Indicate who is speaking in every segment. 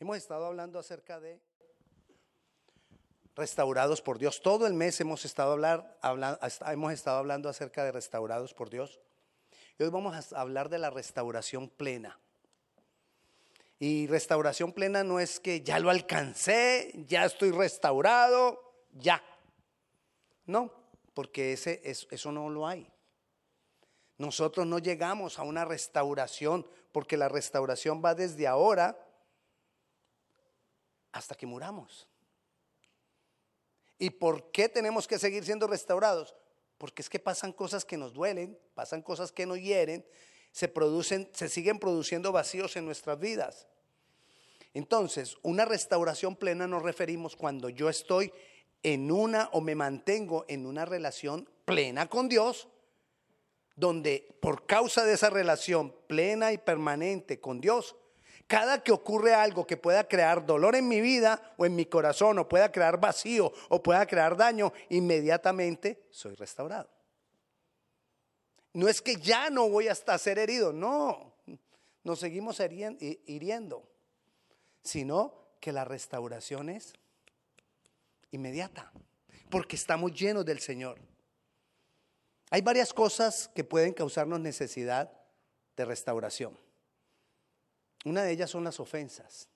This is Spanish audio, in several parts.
Speaker 1: Hemos estado hablando acerca de restaurados por Dios. Todo el mes hemos estado, hablar, hemos estado hablando acerca de restaurados por Dios. Y hoy vamos a hablar de la restauración plena. Y restauración plena no es que ya lo alcancé, ya estoy restaurado, ya. No, porque ese, eso no lo hay. Nosotros no llegamos a una restauración, porque la restauración va desde ahora hasta que muramos. ¿Y por qué tenemos que seguir siendo restaurados? Porque es que pasan cosas que nos duelen, pasan cosas que nos hieren, se producen, se siguen produciendo vacíos en nuestras vidas. Entonces, una restauración plena nos referimos cuando yo estoy en una o me mantengo en una relación plena con Dios, donde por causa de esa relación plena y permanente con Dios, cada que ocurre algo que pueda crear dolor en mi vida o en mi corazón, o pueda crear vacío, o pueda crear daño, inmediatamente soy restaurado. No es que ya no voy hasta ser herido, no, nos seguimos hiriendo, sino que la restauración es inmediata, porque estamos llenos del Señor. Hay varias cosas que pueden causarnos necesidad de restauración. Una de ellas son las ofensas.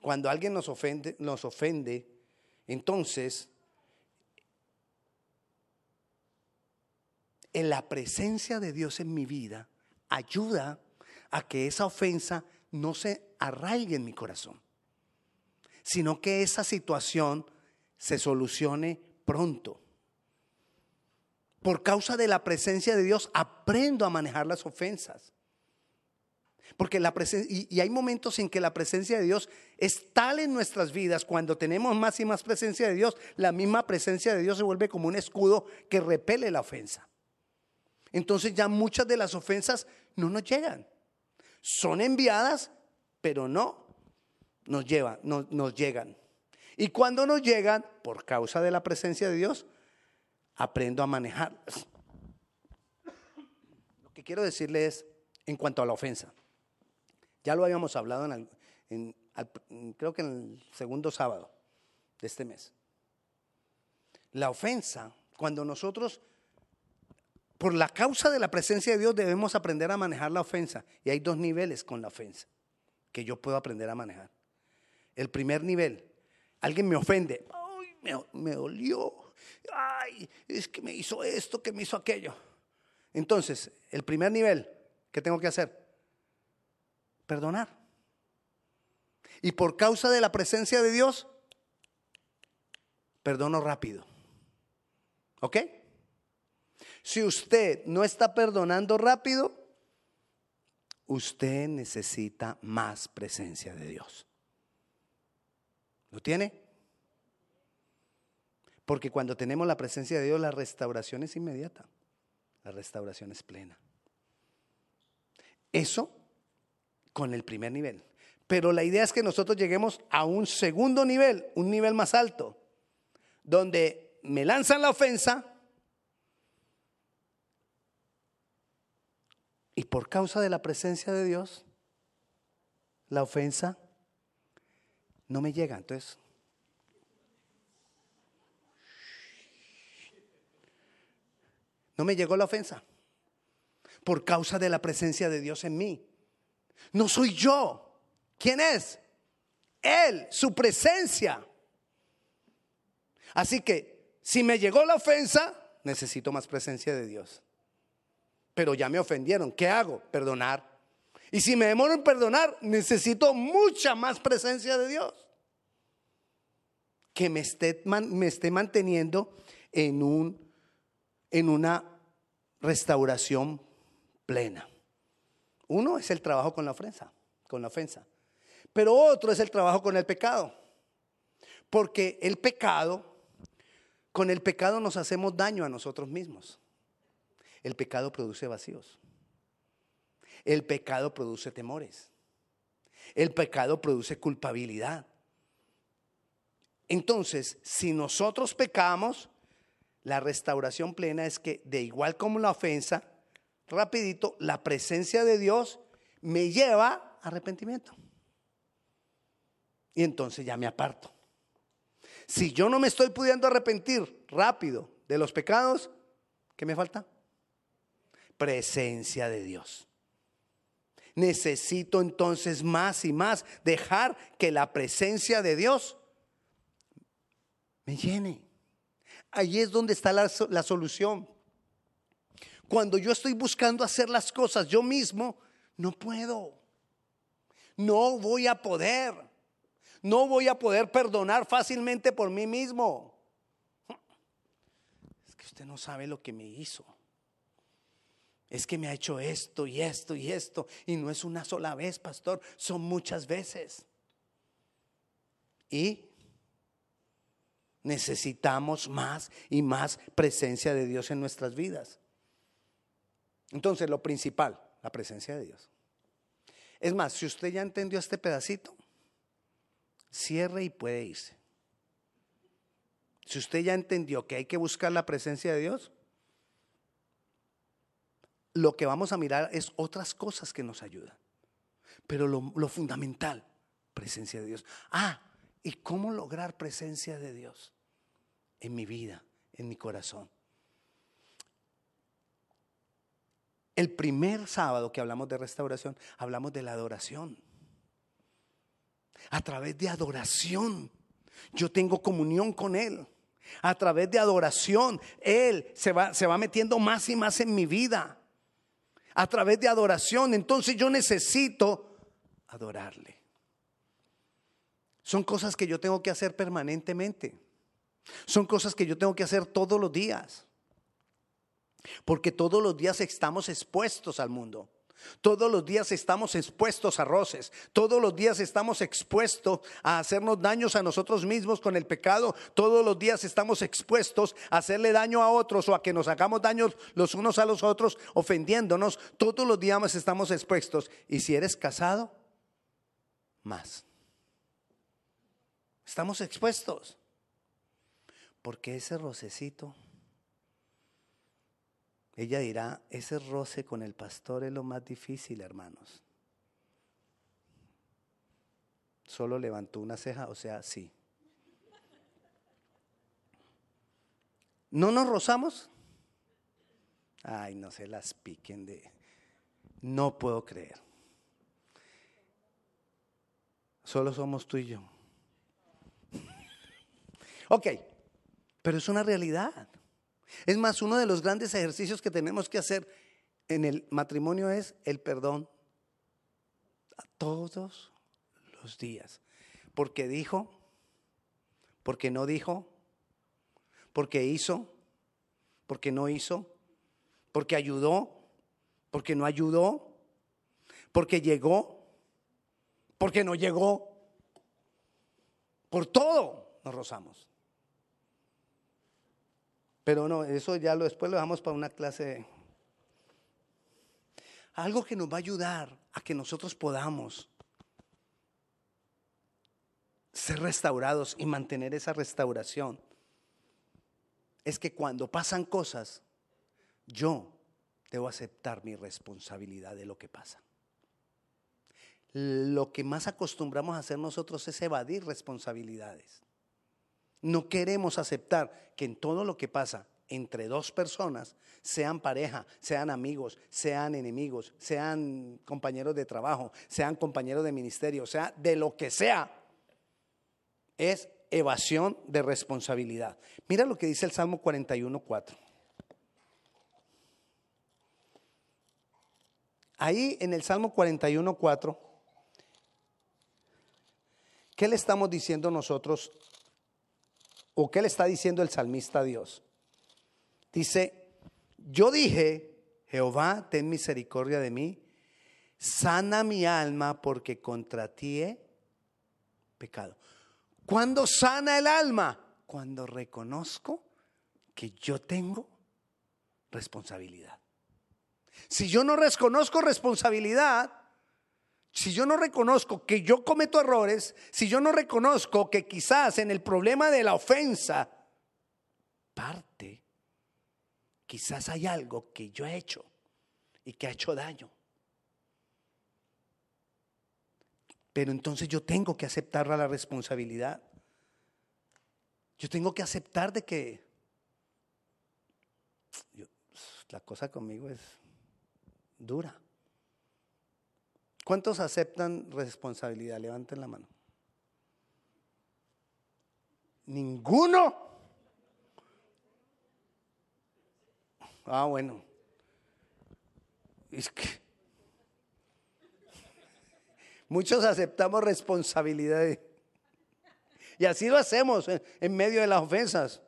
Speaker 1: Cuando alguien nos ofende, nos ofende, entonces en la presencia de Dios en mi vida ayuda a que esa ofensa no se arraigue en mi corazón, sino que esa situación se solucione pronto. Por causa de la presencia de Dios, aprendo a manejar las ofensas. Porque la presencia, y, hay momentos en que la presencia de Dios es tal en nuestras vidas, cuando tenemos más y más presencia de Dios, la misma presencia de Dios se vuelve como un escudo que repele la ofensa. Entonces ya muchas de las ofensas no nos llegan. Son enviadas, pero no nos no, nos llegan. Y cuando nos llegan, por causa de la presencia de Dios, aprendo a manejarlas. Lo que quiero decirle es, en cuanto a la ofensa, ya lo habíamos hablado en, creo que en el segundo sábado de este mes. La ofensa, cuando nosotros, por la causa de la presencia de Dios, debemos aprender a manejar la ofensa. Y hay dos niveles con la ofensa que yo puedo aprender a manejar. El primer nivel, alguien me ofende, Ay, me, me dolió, es que me hizo esto, que me hizo aquello. Entonces, el primer nivel, ¿qué tengo que hacer? Perdonar. Y por causa de la presencia de Dios, perdono rápido. ¿Ok? Si usted no está perdonando rápido, usted necesita más presencia de Dios. ¿Lo tiene? Porque cuando tenemos la presencia de Dios, la restauración es inmediata. La restauración es plena. Eso con el primer nivel. Pero la idea es que nosotros lleguemos a un segundo nivel, un nivel más alto, donde me lanzan la ofensa y por causa de la presencia de Dios, la ofensa no me llega. Entonces, No me llegó la ofensa. Por causa de la presencia de Dios en mí. No soy yo. ¿Quién es? Él, su presencia. Así que si me llegó la ofensa, necesito más presencia de Dios. Pero ya me ofendieron. ¿Qué hago? Perdonar. Y si me demoro en perdonar, necesito mucha más presencia de Dios. Que me esté, me esté manteniendo en un en una restauración plena. Uno es el trabajo con la ofensa, con la ofensa. Pero otro es el trabajo con el pecado. Porque el pecado, con el pecado nos hacemos daño a nosotros mismos. El pecado produce vacíos. El pecado produce temores. El pecado produce culpabilidad. Entonces, si nosotros pecamos, la restauración plena es que de igual como la ofensa, rapidito, la presencia de Dios me lleva a arrepentimiento. Y entonces ya me aparto. Si yo no me estoy pudiendo arrepentir rápido de los pecados, ¿qué me falta? Presencia de Dios. Necesito entonces más y más dejar que la presencia de Dios me llene. Ahí es donde está la, la solución. Cuando yo estoy buscando hacer las cosas yo mismo, no puedo. No voy a poder. No voy a poder perdonar fácilmente por mí mismo. Es que usted no sabe lo que me hizo. Es que me ha hecho esto y esto y esto. Y no es una sola vez, pastor. Son muchas veces. Y necesitamos más y más presencia de Dios en nuestras vidas. Entonces, lo principal, la presencia de Dios. Es más, si usted ya entendió este pedacito, cierre y puede irse. Si usted ya entendió que hay que buscar la presencia de Dios, lo que vamos a mirar es otras cosas que nos ayudan. Pero lo, fundamental, presencia de Dios. Ah, ¿y cómo lograr presencia de Dios en mi vida, en mi corazón? El primer sábado que hablamos de restauración, hablamos de la adoración. A través de adoración, yo tengo comunión con Él. A través de adoración, Él se va, se va metiendo más y más en mi vida. A través de adoración, entonces yo necesito adorarle. Son cosas que yo tengo que hacer permanentemente. Son cosas que yo tengo que hacer todos los días. Porque todos los días estamos expuestos al mundo. Todos los días estamos expuestos a roces. Todos los días estamos expuestos a hacernos daños a nosotros mismos con el pecado. Todos los días estamos expuestos a hacerle daño a otros o a que nos hagamos daño los unos a los otros ofendiéndonos. Todos los días estamos expuestos. Y si eres casado, más. Estamos expuestos. Porque ese rocecito ella dirá, ese roce con el pastor es lo más difícil, hermanos. Solo levantó una ceja, o sea, sí. ¿No nos rozamos? Ay, no se las piquen de... No puedo creer. Solo somos tú y yo. ok, pero es una realidad. Es más, uno de los grandes ejercicios que tenemos que hacer en el matrimonio es el perdón a todos los días. Porque dijo, porque no dijo, porque hizo, porque no hizo, porque ayudó, porque no ayudó, porque llegó, porque no llegó. Por todo nos rozamos. Pero no, eso ya lo después lo dejamos para una clase. Algo que nos va a ayudar a que nosotros podamos ser restaurados y mantener esa restauración es que cuando pasan cosas, yo debo aceptar mi responsabilidad de lo que pasa. Lo que más acostumbramos a hacer nosotros es evadir responsabilidades. No queremos aceptar que en todo lo que pasa entre dos personas, sean pareja, sean amigos, sean enemigos, sean compañeros de trabajo, sean compañeros de ministerio, sea de lo que sea, es evasión de responsabilidad. Mira lo que dice el Salmo 41.4. Ahí en el Salmo 41.4, ¿qué le estamos diciendo nosotros ¿O qué le está diciendo el salmista a Dios? Dice, yo dije, Jehová, ten misericordia de mí, sana mi alma porque contra ti he pecado. ¿Cuándo sana el alma? Cuando reconozco que yo tengo responsabilidad. Si yo no reconozco responsabilidad, si yo no reconozco que yo cometo errores, si yo no reconozco que quizás en el problema de la ofensa, parte, quizás hay algo que yo he hecho y que ha hecho daño. Pero entonces yo tengo que aceptar la responsabilidad. Yo tengo que aceptar de que la cosa conmigo es dura. ¿Cuántos aceptan responsabilidad? Levanten la mano. Ninguno. Ah, bueno. Es que muchos aceptamos responsabilidad. Y así lo hacemos en medio de las ofensas.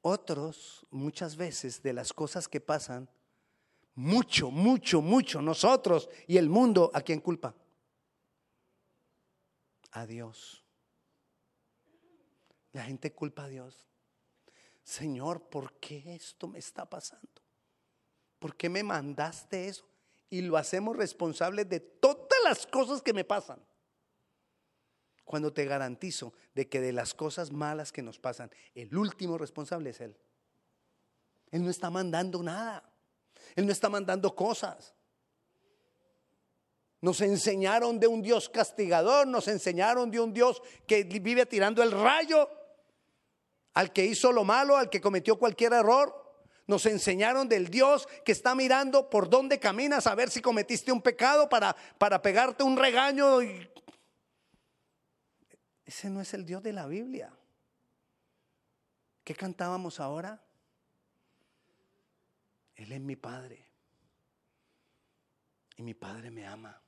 Speaker 1: Otros, muchas veces, de las cosas que pasan, mucho, mucho, mucho, nosotros y el mundo, ¿a quién culpa? A Dios. La gente culpa a Dios. Señor, ¿por qué esto me está pasando? ¿Por qué me mandaste eso? Y lo hacemos responsable de todas las cosas que me pasan. Cuando te garantizo de que de las cosas malas que nos pasan, el último responsable es Él. Él no está mandando nada. Él no está mandando cosas. Nos enseñaron de un Dios castigador, nos enseñaron de un Dios que vive tirando el rayo al que hizo lo malo, al que cometió cualquier error. Nos enseñaron del Dios que está mirando por dónde caminas a ver si cometiste un pecado para, para pegarte un regaño. Ese no es el Dios de la Biblia. ¿Qué cantábamos ahora? Él es mi Padre. Y mi Padre me ama.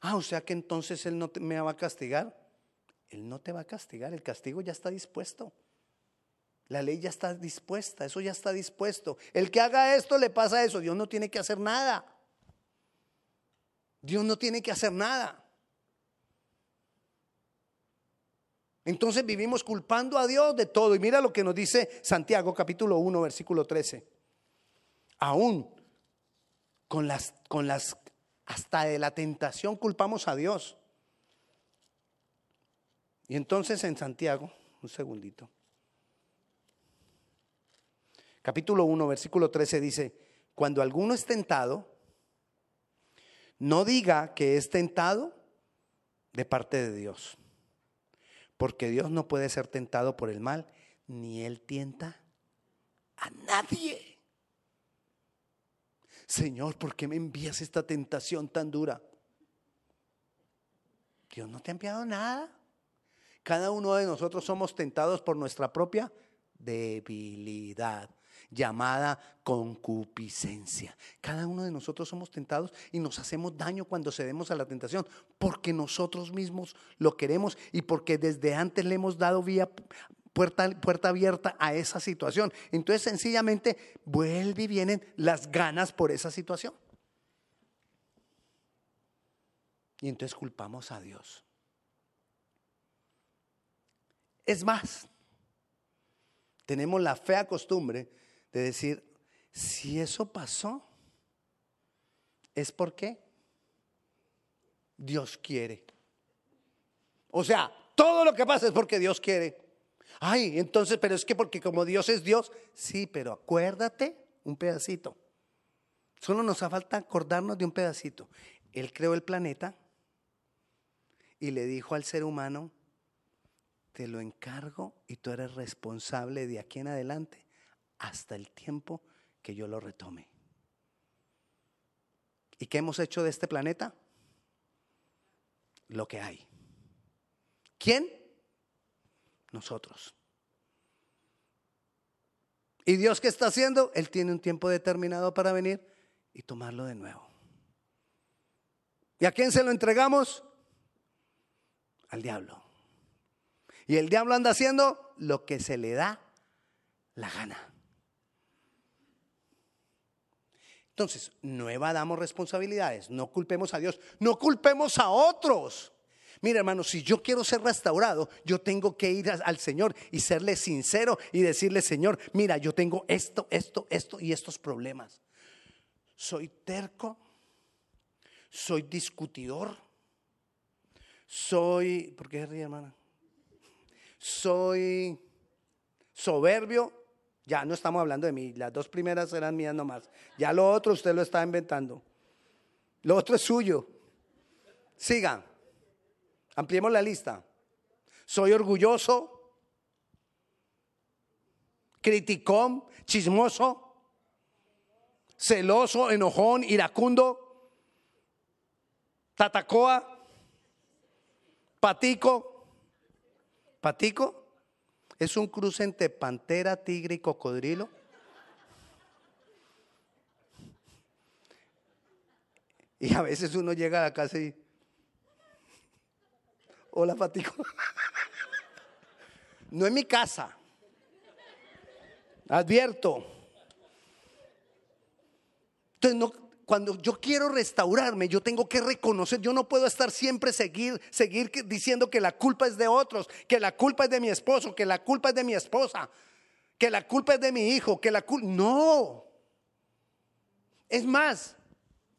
Speaker 1: Ah, o sea que entonces Él no me va a castigar. Él no te va a castigar. El castigo ya está dispuesto. La ley ya está dispuesta. Eso ya está dispuesto. El que haga esto le pasa eso. Dios no tiene que hacer nada. Dios no tiene que hacer nada. Entonces vivimos culpando a Dios de todo. Y mira lo que nos dice Santiago capítulo 1, versículo 13 aún con las, con las, hasta de la tentación culpamos a Dios. Y entonces en Santiago, un segundito, capítulo 1, versículo 13 dice, cuando alguno es tentado, no diga que es tentado de parte de Dios, porque Dios no puede ser tentado por el mal, ni él tienta a nadie. Señor, ¿por qué me envías esta tentación tan dura? Dios no te ha enviado nada. Cada uno de nosotros somos tentados por nuestra propia debilidad, llamada concupiscencia. Cada uno de nosotros somos tentados y nos hacemos daño cuando cedemos a la tentación, porque nosotros mismos lo queremos y porque desde antes le hemos dado vía, puerta, puerta abierta a esa situación. Entonces sencillamente vuelve y vienen las ganas por esa situación. Y entonces culpamos a Dios. Es más, tenemos la fea costumbre de decir, si eso pasó, es porque Dios quiere. O sea, todo lo que pasa es porque Dios quiere. Ay, entonces, pero es que porque como Dios es Dios, sí, pero acuérdate un pedacito. Solo nos falta acordarnos de un pedacito. Él creó el planeta y le dijo al ser humano, te lo encargo y tú eres responsable de aquí en adelante hasta el tiempo que yo lo retome. ¿Y qué hemos hecho de este planeta? Lo que hay. ¿Quién? Nosotros. ¿Y Dios qué está haciendo? Él tiene un tiempo determinado para venir y tomarlo de nuevo. ¿Y a quién se lo entregamos? Al diablo. Y el diablo anda haciendo lo que se le da la gana. Entonces, no evadamos responsabilidades, no culpemos a Dios, no culpemos a otros. Mira, hermano, si yo quiero ser restaurado, yo tengo que ir al Señor y serle sincero y decirle, Señor, mira, yo tengo esto, esto, esto y estos problemas. Soy terco, soy discutidor, soy, ¿por qué ríe, hermana? Soy soberbio, Ya no estamos hablando de mí, las dos primeras eran mías nomás. Ya lo otro usted lo está inventando. Lo otro es suyo. Siga. Ampliemos la lista. Soy orgulloso, criticón, chismoso, celoso, enojón, iracundo, tatacoa, patico. ¿Patico? Es un cruce entre pantera, tigre y cocodrilo. Y a veces uno llega a la casa y... Hola, Patico. No es mi casa. Advierto. Entonces, cuando yo quiero restaurarme, yo tengo que reconocer, yo no puedo estar siempre seguir, seguir diciendo que la culpa es de otros, que la culpa es de mi esposo, que la culpa es de mi esposa, que la culpa es de mi hijo, que la culpa... No. Es más,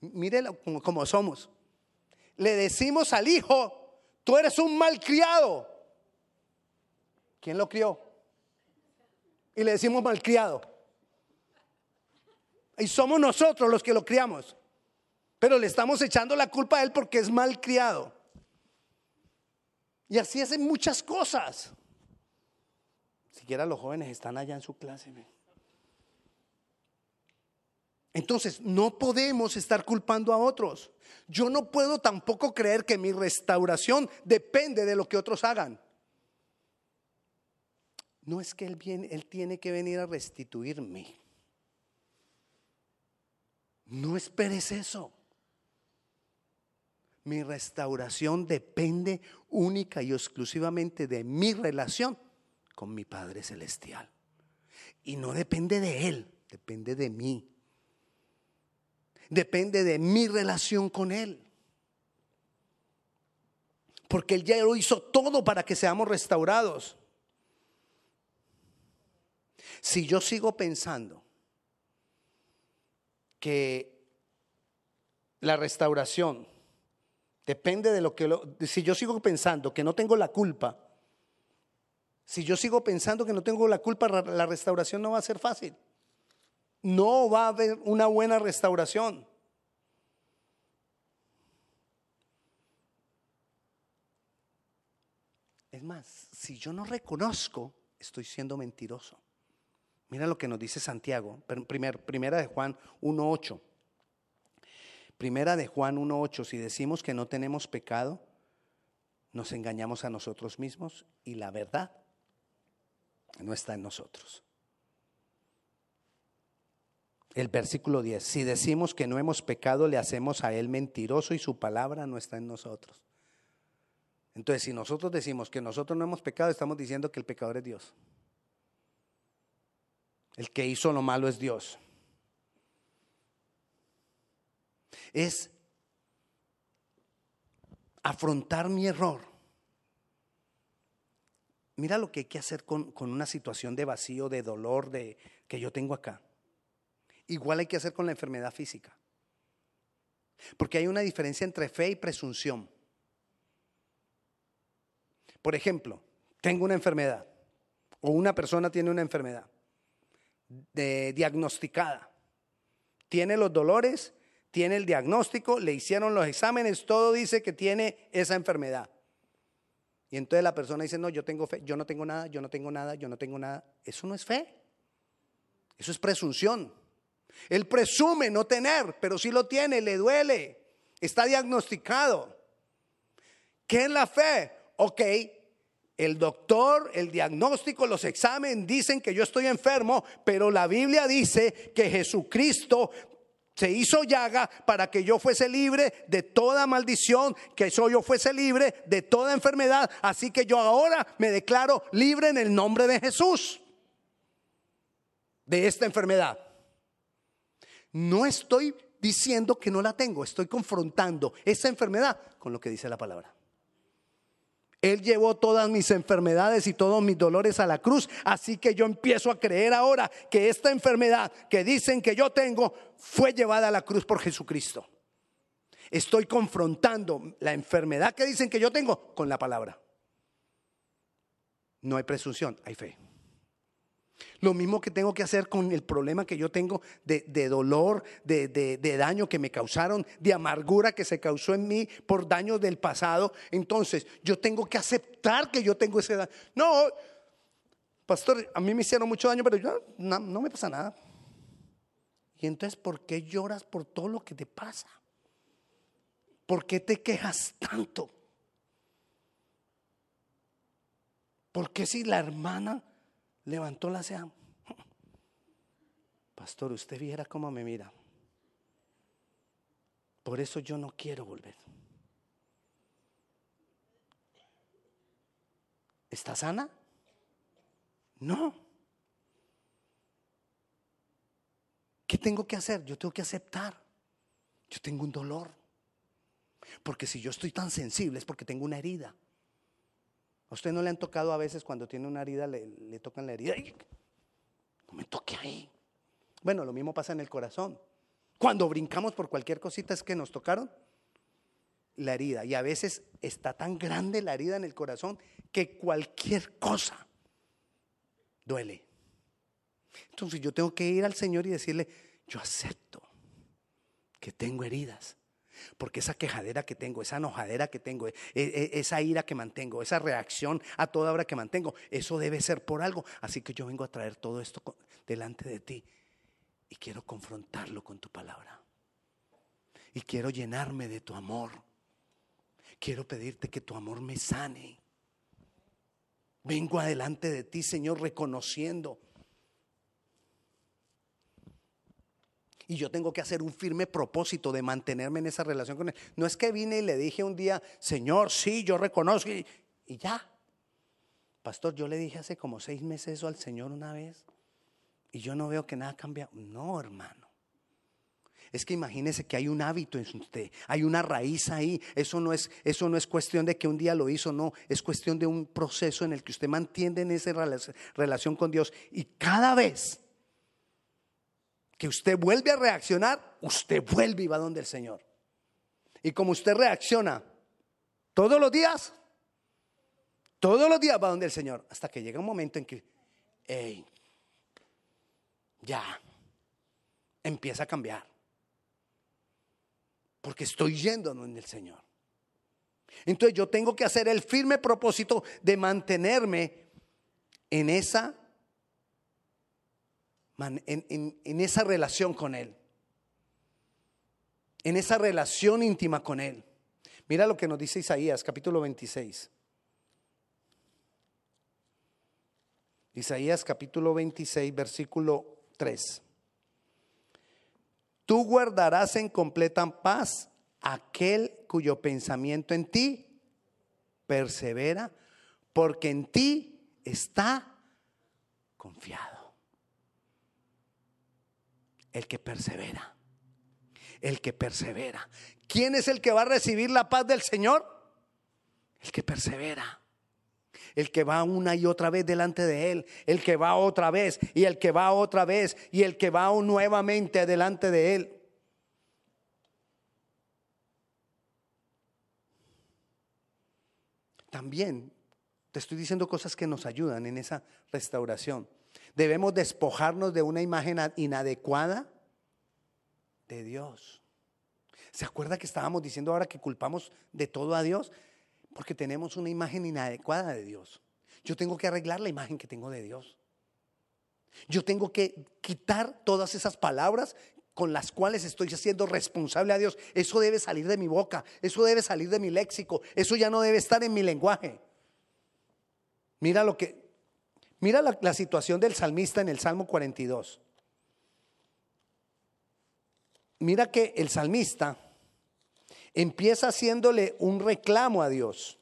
Speaker 1: mire como, como somos. Le decimos al hijo, tú eres un malcriado. ¿Quién lo crió? Y le decimos malcriado. Y somos nosotros los que lo criamos. Pero le estamos echando la culpa a él porque es mal criado. Y así hacen muchas cosas. Siquiera los jóvenes están allá en su clase. Entonces, no podemos estar culpando a otros. Yo no puedo tampoco creer que mi restauración depende de lo que otros hagan. No es que él, viene, él tiene que venir a restituirme. No esperes eso. Mi restauración depende única y exclusivamente de mi relación con mi Padre Celestial. Y no depende de Él, depende de mí. Depende de mi relación con Él. Porque Él ya lo hizo todo para que seamos restaurados. Si yo sigo pensando que la restauración depende de lo que... si yo sigo pensando que no tengo la culpa, si yo sigo pensando que no tengo la culpa, la restauración no va a ser fácil. No va a haber una buena restauración. Es más, si yo no reconozco, estoy siendo mentiroso. Mira lo que nos dice Santiago, primera de Juan 1.8. Primera de Juan 1.8, si decimos que no tenemos pecado, nos engañamos a nosotros mismos y la verdad no está en nosotros. El versículo 10, si decimos que no hemos pecado, le hacemos a Él mentiroso y su palabra no está en nosotros. Entonces, si nosotros decimos que nosotros no hemos pecado, estamos diciendo que el pecador es Dios. El que hizo lo malo es Dios. Es afrontar mi error. Mira lo que hay que hacer con, una situación de vacío, de dolor de, que yo tengo acá. Igual hay que hacer con la enfermedad física. Porque hay una diferencia entre fe y presunción. Por ejemplo, tengo una enfermedad o una persona tiene una enfermedad diagnosticada. Tiene los dolores, tiene el diagnóstico, le hicieron los exámenes, todo dice que tiene esa enfermedad. Y entonces la persona dice, no, yo tengo fe, yo no tengo nada, yo no tengo nada, yo no tengo nada. Eso no es fe. Eso es presunción. Él presume no tener, pero si lo tiene, le duele. Está diagnosticado. ¿Qué es la fe? Ok, el doctor, el diagnóstico, los exámenes dicen que yo estoy enfermo, pero la Biblia dice que Jesucristo se hizo llaga para que yo fuese libre de toda maldición, que yo fuese libre de toda enfermedad. Así que yo ahora me declaro libre en el nombre de Jesús de esta enfermedad. No estoy diciendo que no la tengo, estoy confrontando esa enfermedad con lo que dice la palabra. Él llevó todas mis enfermedades y todos mis dolores a la cruz. Así que yo empiezo a creer ahora que esta enfermedad que dicen que yo tengo fue llevada a la cruz por Jesucristo. Estoy confrontando la enfermedad que dicen que yo tengo con la palabra. No hay presunción, hay fe. Lo mismo que tengo que hacer con el problema que yo tengo de, dolor, de, de, daño que me causaron, de amargura que se causó en mí por daños del pasado. Entonces, yo tengo que aceptar que yo tengo ese daño. No, pastor, a mí me hicieron mucho daño, pero yo no, no me pasa nada. Y entonces, ¿por qué lloras por todo lo que te pasa? ¿Por qué te quejas tanto? ¿Por qué si la hermana levantó la ceja? Pastor, usted viera cómo me mira. Por eso yo no quiero volver. ¿Está sana? No. ¿Qué tengo que hacer? Yo tengo que aceptar. Yo tengo un dolor. Porque si yo estoy tan sensible es porque tengo una herida. A usted no le han tocado a veces cuando tiene una herida, le, tocan la herida. no me toque ahí. Bueno, lo mismo pasa en el corazón. Cuando brincamos por cualquier cosita es que nos tocaron la herida. Y a veces está tan grande la herida en el corazón que cualquier cosa duele. Entonces yo tengo que ir al Señor y decirle, yo acepto que tengo heridas. Porque esa quejadera que tengo, esa enojadera que tengo, e, e, esa ira que mantengo, esa reacción a toda hora que mantengo, eso debe ser por algo. Así que yo vengo a traer todo esto delante de ti y quiero confrontarlo con tu palabra. Y quiero llenarme de tu amor. Quiero pedirte que tu amor me sane. Vengo adelante de ti, Señor, reconociendo Y yo tengo que hacer un firme propósito de mantenerme en esa relación con Él. No es que vine y le dije un día, Señor, sí, yo reconozco y, ya. Pastor, yo le dije hace como seis meses eso al Señor una vez y yo no veo que nada cambia. No, hermano. Es que imagínese que hay un hábito en usted, hay una raíz ahí. Eso no es, eso no es cuestión de que un día lo hizo, no. Es cuestión de un proceso en el que usted mantiene en esa relación con Dios y cada vez que usted vuelve a reaccionar, usted vuelve y va donde el Señor. Y como usted reacciona todos los días, todos los días va donde el Señor, hasta que llega un momento en que, ya, empieza a cambiar. Porque estoy yendo donde el Señor. Entonces yo tengo que hacer el firme propósito de mantenerme en esa en, esa relación con Él. En esa relación íntima con Él. Mira lo que nos dice Isaías, capítulo 26. Isaías capítulo 26, versículo 3. Tú guardarás en completa paz aquel cuyo pensamiento en ti persevera, porque en ti está confiado el que persevera. El que persevera. ¿Quién es el que va a recibir la paz del Señor? El que persevera. El que va una y otra vez delante de Él. El que va otra vez y el que va otra vez y el que va nuevamente delante de Él. También te estoy diciendo cosas que nos ayudan en esa restauración. Debemos despojarnos de una imagen inadecuada de Dios. ¿Se acuerda que estábamos diciendo ahora que culpamos de todo a Dios? Porque tenemos una imagen inadecuada de Dios. Yo tengo que arreglar la imagen que tengo de Dios. Yo tengo que quitar todas esas palabras con las cuales estoy haciendo responsable a Dios. Eso debe salir de mi boca, eso debe salir de mi léxico, eso ya no debe estar en mi lenguaje. Mira lo que Mira la, situación del salmista en el Salmo 42. Mira que el salmista empieza haciéndole un reclamo a Dios.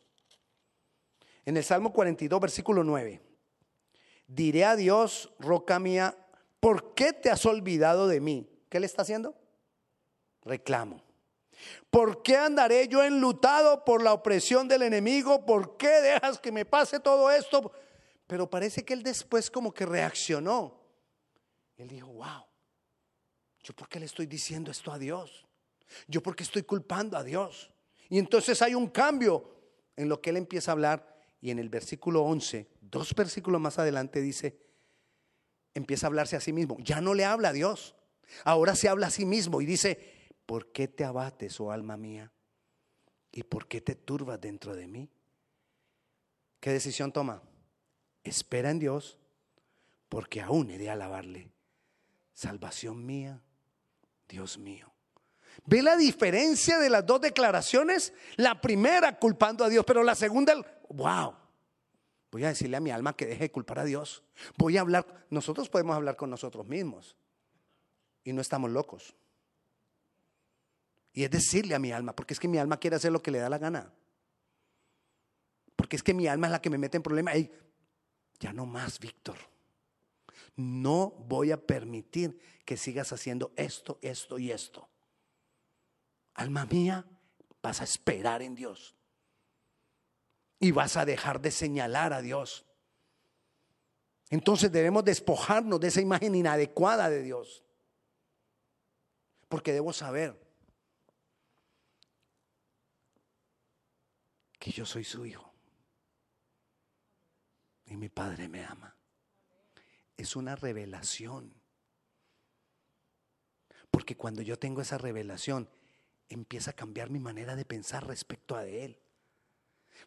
Speaker 1: En el Salmo 42, versículo 9. Diré a Dios, roca mía, ¿por qué te has olvidado de mí? ¿Qué le está haciendo? Reclamo. ¿Por qué andaré yo enlutado por la opresión del enemigo? ¿Por qué dejas que me pase todo esto? Pero parece que él después como que reaccionó. Él dijo, wow, ¿yo por qué le estoy diciendo esto a Dios? ¿Yo por qué estoy culpando a Dios? Y entonces hay un cambio en lo que él empieza a hablar. Y en el versículo 11, dos versículos más adelante dice, empieza a hablarse a sí mismo. Ya no le habla a Dios. Ahora se habla a sí mismo y dice, ¿por qué te abates, oh alma mía? ¿Y por qué te turbas dentro de mí? ¿Qué decisión toma? Espera en Dios, porque aún he de alabarle. Salvación mía, Dios mío. ¿Ve la diferencia de las dos declaraciones? La primera culpando a Dios, pero la segunda, wow. Voy a decirle a mi alma que deje de culpar a Dios. Voy a hablar, nosotros podemos hablar con nosotros mismos y no estamos locos. Y es decirle a mi alma, porque es que mi alma quiere hacer lo que le da la gana. Porque es que mi alma es la que me mete en problemas. Ya no más, Víctor. No voy a permitir que sigas haciendo esto, esto y esto. Alma mía, vas a esperar en Dios. Y vas a dejar de señalar a Dios. Entonces debemos despojarnos de esa imagen inadecuada de Dios. Porque debo saber que yo soy su hijo. Y mi padre me ama. Es una revelación. Porque cuando yo tengo esa revelación, empieza a cambiar mi manera de pensar respecto a Él.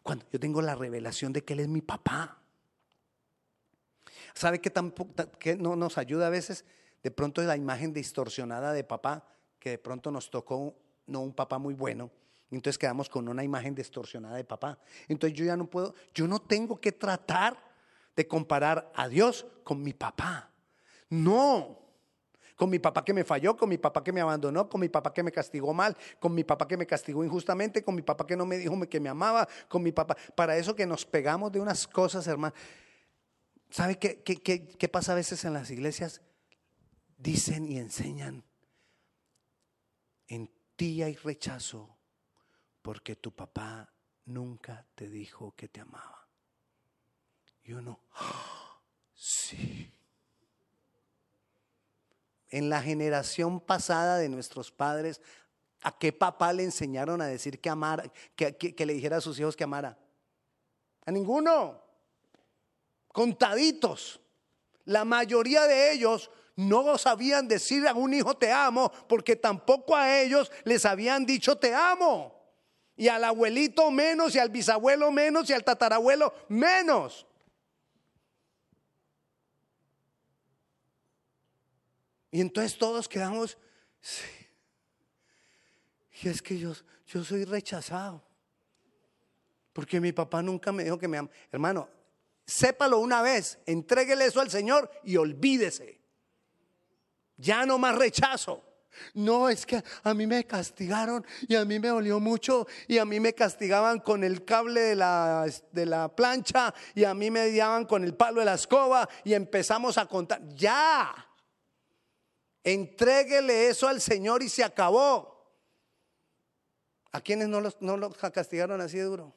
Speaker 1: Cuando yo tengo la revelación de que Él es mi papá. ¿Sabe qué, que no nos ayuda a veces? De pronto la imagen distorsionada de papá, que de pronto nos tocó no un papá muy bueno, entonces quedamos con una imagen distorsionada de papá. Entonces yo ya no puedo, yo no tengo que tratar de comparar a Dios con mi papá. No. Con mi papá que me falló, con mi papá que me abandonó, con mi papá que me castigó mal, con mi papá que me castigó injustamente, con mi papá que no me dijo que me amaba, con mi papá. Para eso que nos pegamos de unas cosas, hermano. ¿Sabe qué, qué, qué pasa a veces en las iglesias? Dicen y enseñan, en ti hay rechazo porque tu papá nunca te dijo que te amaba. Y uno, ¡Ah! sí. En la generación pasada de nuestros padres, ¿a qué papá le enseñaron a decir que amara, que, que le dijera a sus hijos que amara? A ninguno. Contaditos. La mayoría de ellos no sabían decir a un hijo te amo porque tampoco a ellos les habían dicho te amo. Y al abuelito menos, y al bisabuelo menos, y al tatarabuelo menos. Y entonces todos quedamos, y es que yo, yo soy rechazado. Porque mi papá nunca me dijo que me ama. Hermano, sépalo una vez, entréguele eso al Señor y olvídese. Ya no más rechazo. No, es que a mí me castigaron y a mí me dolió mucho y a mí me castigaban con el cable de la, de la plancha y a mí me daban con el palo de la escoba y empezamos a contar. Ya, entréguele eso al Señor y se acabó. ¿A quienes no los, no los castigaron así de duro?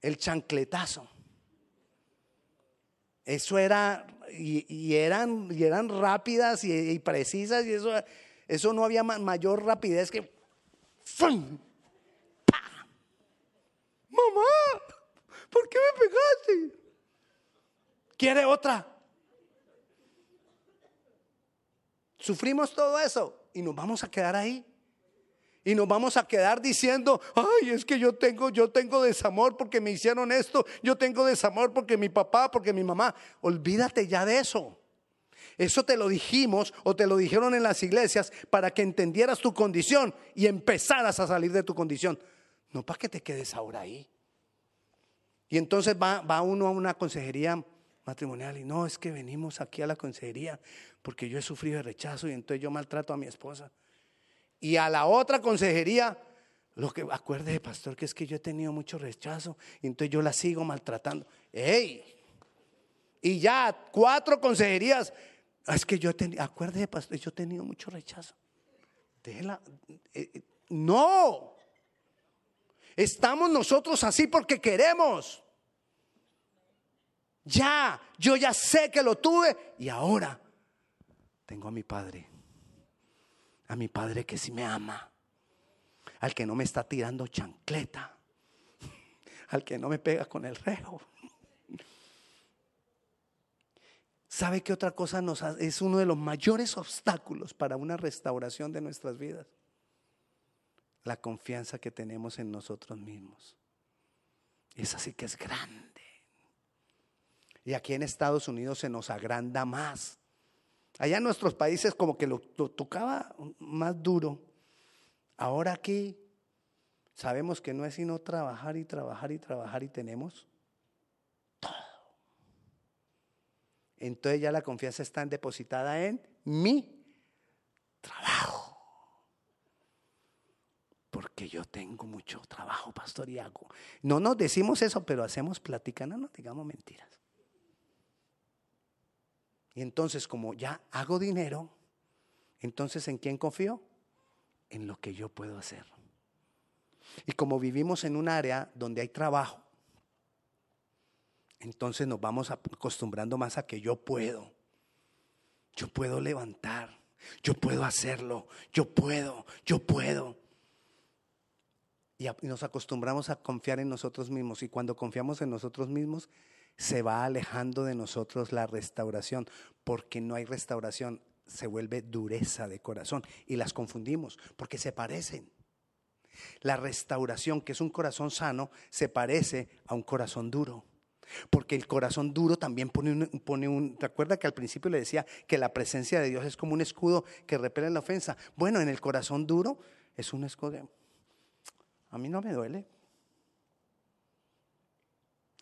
Speaker 1: El chancletazo. Eso era, y, eran, y eran rápidas y, precisas, y eso, eso no había mayor rapidez que. ¡Fum! Mamá, ¿por qué me pegaste? ¿Quiere otra? Sufrimos todo eso y nos vamos a quedar ahí. Y nos vamos a quedar diciendo, ay, es que yo tengo, yo tengo desamor porque me hicieron esto, yo tengo desamor porque mi papá, porque mi mamá. Olvídate ya de eso. Eso te lo dijimos o te lo dijeron en las iglesias para que entendieras tu condición y empezaras a salir de tu condición. No para que te quedes ahora ahí. Y entonces va, va uno a una consejería matrimonial y no, es que venimos aquí a la consejería porque yo he sufrido de rechazo y entonces yo maltrato a mi esposa y a la otra consejería, lo que acuerde, pastor, que es que yo he tenido mucho rechazo y entonces yo la sigo maltratando. ¡Ey! Y ya cuatro consejerías. Ah, es que yo tenido, acuerde, pastor, yo he tenido mucho rechazo. Déjela. Eh, eh, no. Estamos nosotros así porque queremos. Ya, yo ya sé que lo tuve y ahora tengo a mi padre a mi Padre que sí me ama, al que no me está tirando chancleta, al que no me pega con el rejo. ¿Sabe qué otra cosa nos es uno de los mayores obstáculos para una restauración de nuestras vidas? La confianza que tenemos en nosotros mismos. Esa sí que es grande. Y aquí en Estados Unidos se nos agranda más. Allá en nuestros países como que lo, tocaba más duro. Ahora aquí sabemos que no es sino trabajar y trabajar y trabajar y tenemos todo. Entonces ya la confianza está depositada en mi trabajo. Porque yo tengo mucho trabajo, pastor, y hago. No nos decimos eso, pero hacemos plática, no nos digamos mentiras. Y entonces como ya hago dinero, entonces ¿en quién confío? En lo que yo puedo hacer. Y como vivimos en un área donde hay trabajo, entonces nos vamos acostumbrando más a que yo puedo. Yo puedo levantar, yo puedo hacerlo, yo puedo, yo puedo. Y nos acostumbramos a confiar en nosotros mismos. Y cuando confiamos en nosotros mismos, se va alejando de nosotros la restauración, porque no hay restauración, se vuelve dureza de corazón y las confundimos, porque se parecen. La restauración, que es un corazón sano, se parece a un corazón duro. Porque el corazón duro también pone un, pone un... ¿Te acuerdas que al principio le decía que la presencia de Dios es como un escudo que repele la ofensa? Bueno, en el corazón duro es un escudo. A mí no me duele.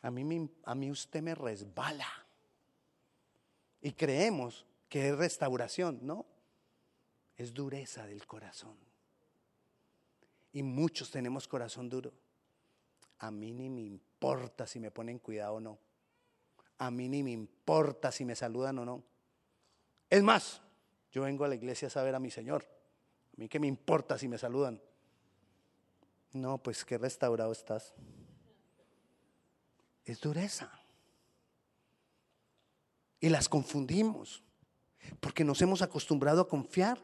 Speaker 1: A mí, a mí usted me resbala. Y creemos que es restauración, ¿no? Es dureza del corazón. Y muchos tenemos corazón duro. A mí ni me importa si me ponen cuidado o no. A mí ni me importa si me saludan o no. Es más, yo vengo a la iglesia a saber a mi Señor. A mí qué me importa si me saludan. No, pues qué restaurado estás es dureza. Y las confundimos, porque nos hemos acostumbrado a confiar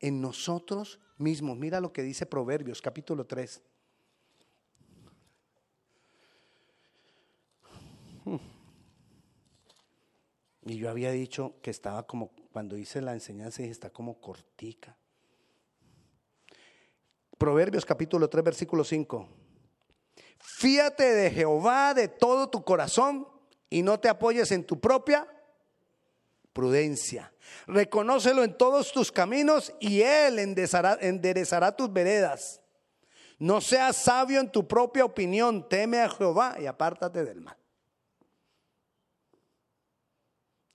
Speaker 1: en nosotros mismos. Mira lo que dice Proverbios capítulo 3. Y yo había dicho que estaba como, cuando hice la enseñanza, está como cortica. Proverbios capítulo 3, versículo 5. Fíate de Jehová de todo tu corazón y no te apoyes en tu propia prudencia. Reconócelo en todos tus caminos y Él enderezará, tus veredas. No seas sabio en tu propia opinión, teme a Jehová y apártate del mal.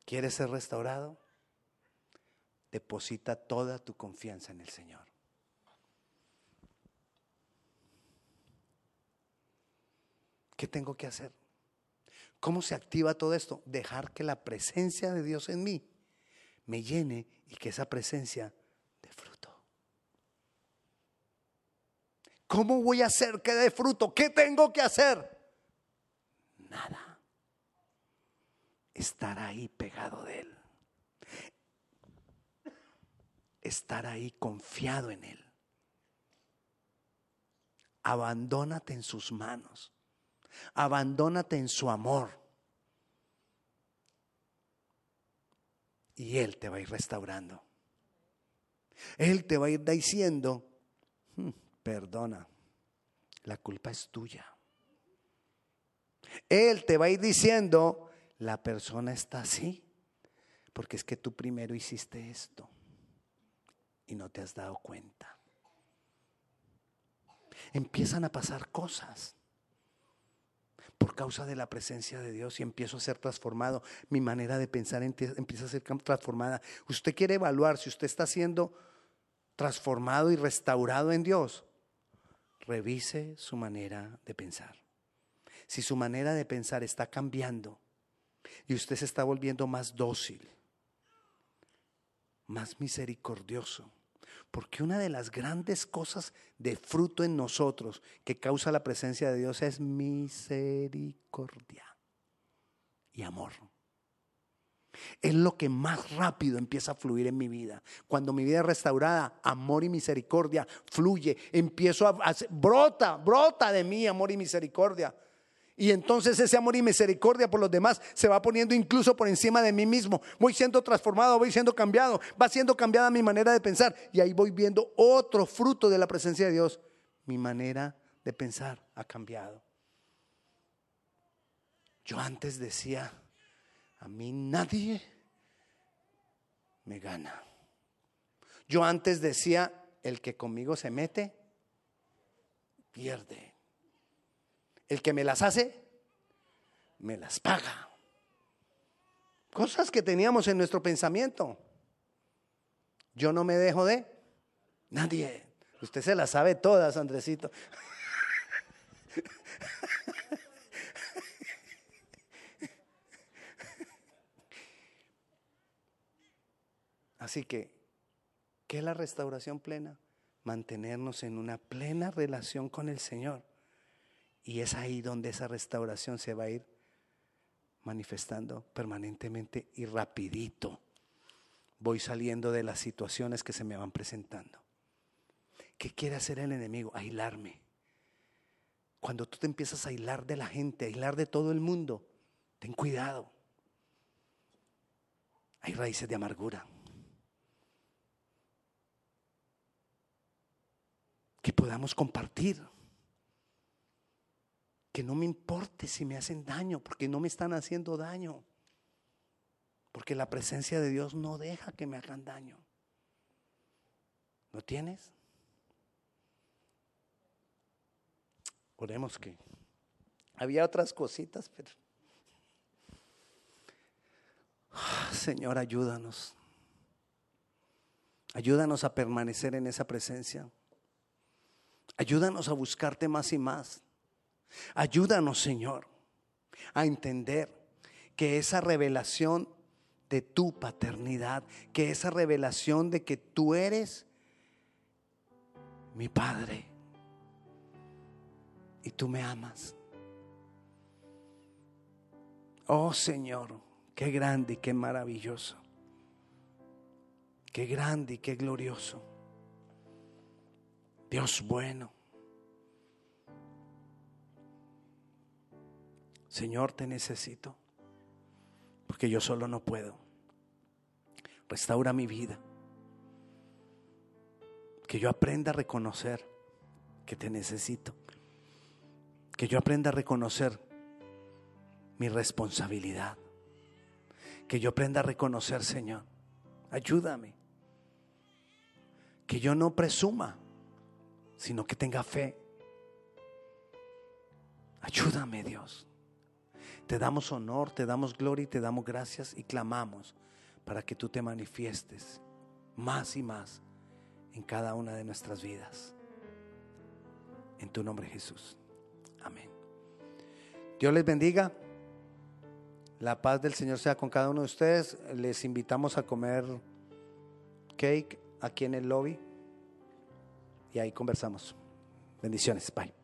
Speaker 1: ¿Quieres ser restaurado? Deposita toda tu confianza en el Señor. ¿Qué tengo que hacer? ¿Cómo se activa todo esto? Dejar que la presencia de Dios en mí me llene y que esa presencia dé fruto. ¿Cómo voy a hacer que dé fruto? ¿Qué tengo que hacer? Nada. Estar ahí pegado de Él. Estar ahí confiado en Él. Abandónate en sus manos. Abandónate en su amor. Y Él te va a ir restaurando. Él te va a ir diciendo, hmm, perdona, la culpa es tuya. Él te va a ir diciendo, la persona está así, porque es que tú primero hiciste esto y no te has dado cuenta. Empiezan a pasar cosas por causa de la presencia de Dios y empiezo a ser transformado. Mi manera de pensar empieza a ser transformada. Usted quiere evaluar si usted está siendo transformado y restaurado en Dios. Revise su manera de pensar. Si su manera de pensar está cambiando y usted se está volviendo más dócil, más misericordioso, porque una de las grandes cosas de fruto en nosotros que causa la presencia de Dios es misericordia y amor. Es lo que más rápido empieza a fluir en mi vida. Cuando mi vida es restaurada, amor y misericordia fluye. Empiezo a, brota, brota de mí amor y misericordia. Y entonces ese amor y misericordia por los demás se va poniendo incluso por encima de mí mismo. Voy siendo transformado, voy siendo cambiado, va siendo cambiada mi manera de pensar. Y ahí voy viendo otro fruto de la presencia de Dios. Mi manera de pensar ha cambiado. Yo antes decía, a mí nadie me gana. Yo antes decía, el que conmigo se mete, pierde. El que me las hace, me las paga. Cosas que teníamos en nuestro pensamiento. Yo no me dejo de nadie. Usted se las sabe todas, Andresito. Así que, ¿qué es la restauración plena? Mantenernos en una plena relación con el Señor. Y es ahí donde esa restauración se va a ir manifestando permanentemente y rapidito. Voy saliendo de las situaciones que se me van presentando. ¿Qué quiere hacer el enemigo? Aislarme. Cuando tú te empiezas a aislar de la gente, a aislar de todo el mundo, ten cuidado. Hay raíces de amargura. Que podamos compartir que no me importe si me hacen daño, porque no me están haciendo daño. Porque la presencia de Dios no deja que me hagan daño. ¿Lo tienes? Oremos que había otras cositas, pero ah, Señor, ayúdanos. Ayúdanos a permanecer en esa presencia. Ayúdanos a buscarte más y más. Ayúdanos, Señor, a entender que esa revelación de tu paternidad, que esa revelación de que tú eres mi Padre y tú me amas. Oh Señor, qué grande y qué maravilloso. Qué grande y qué glorioso. Dios bueno. Señor, te necesito, porque yo solo no puedo. Restaura mi vida. Que yo aprenda a reconocer que te necesito. Que yo aprenda a reconocer mi responsabilidad. Que yo aprenda a reconocer, Señor, ayúdame. Que yo no presuma, sino que tenga fe. Ayúdame, Dios. Te damos honor, te damos gloria y te damos gracias y clamamos para que tú te manifiestes más y más en cada una de nuestras vidas. En tu nombre Jesús. Amén. Dios les bendiga. La paz del Señor sea con cada uno de ustedes. Les invitamos a comer cake aquí en el lobby y ahí conversamos. Bendiciones. Bye.